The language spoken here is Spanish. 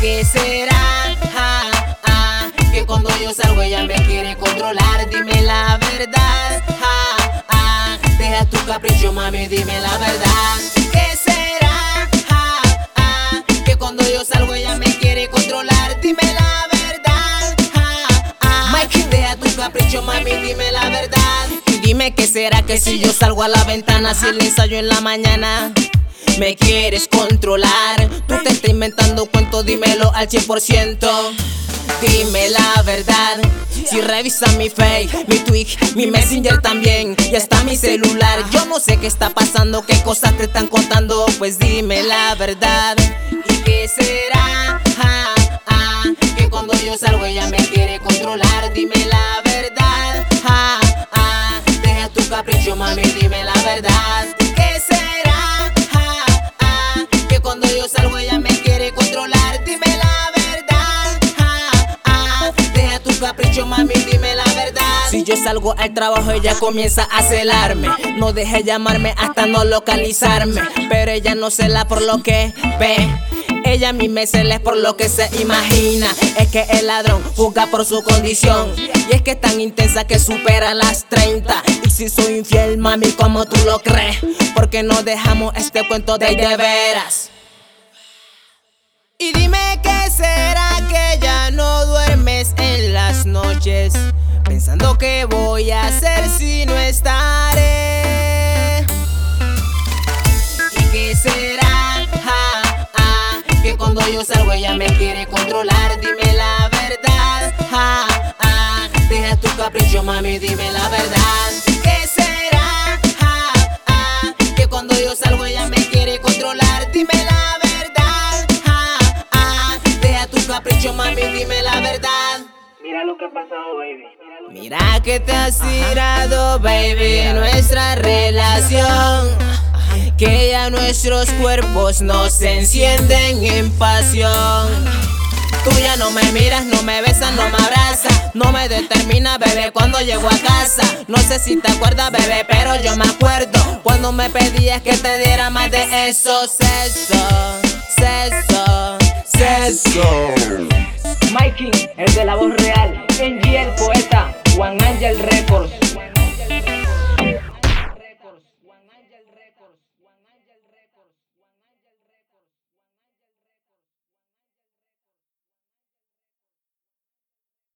qué será? Ja, ja, que cuando yo salgo ella me quiere controlar, dime la verdad. Ja, deja tu capricho, mami, dime la verdad. ¿Qué será? que cuando yo salgo ella me quiere controlar, dime la verdad. Mike, deja tu capricho, mami, dime la verdad. Dime qué será que si yo salgo a la ventana, si el ensayo en la mañana. Me quieres controlar, tú te estás inventando cuentos, dímelo al 100%. Dime la verdad. Si revisa mi Face, mi Twitch, mi Messenger también y hasta mi celular. Yo no sé qué está pasando, qué cosas te están contando. Pues dime la verdad. ¿Y qué será? Yo salgo al trabajo, ella comienza a celarme. No deje llamarme hasta no localizarme. Pero ella no cela por lo que ve. Ella a mí me cela por lo que se imagina. Es que el ladrón juzga por su condición. Y es que es tan intensa que supera las 30. Y si soy infiel, mami, como tú lo crees? Porque no dejamos este cuento de de veras. Y dime qué será que ya no duermes en las noches. Pensando qué voy a hacer si no estaré. ¿Y qué será? Ja, ah, que cuando yo salgo ella me quiere controlar. Dime la verdad. Ja, deja tu capricho, mami, dime la verdad. Mira que te has tirado, baby, nuestra relación. Que ya nuestros cuerpos nos encienden en pasión. Tú ya no me miras, no me besas, no me abrazas. No me determina, bebé, cuando llego a casa. No sé si te acuerdas, bebé, pero yo me acuerdo. Cuando me pedías que te diera más de eso. Sexo, sexo, sexo. Mikey, el de la voz real. El poeta. Juan Angel Records.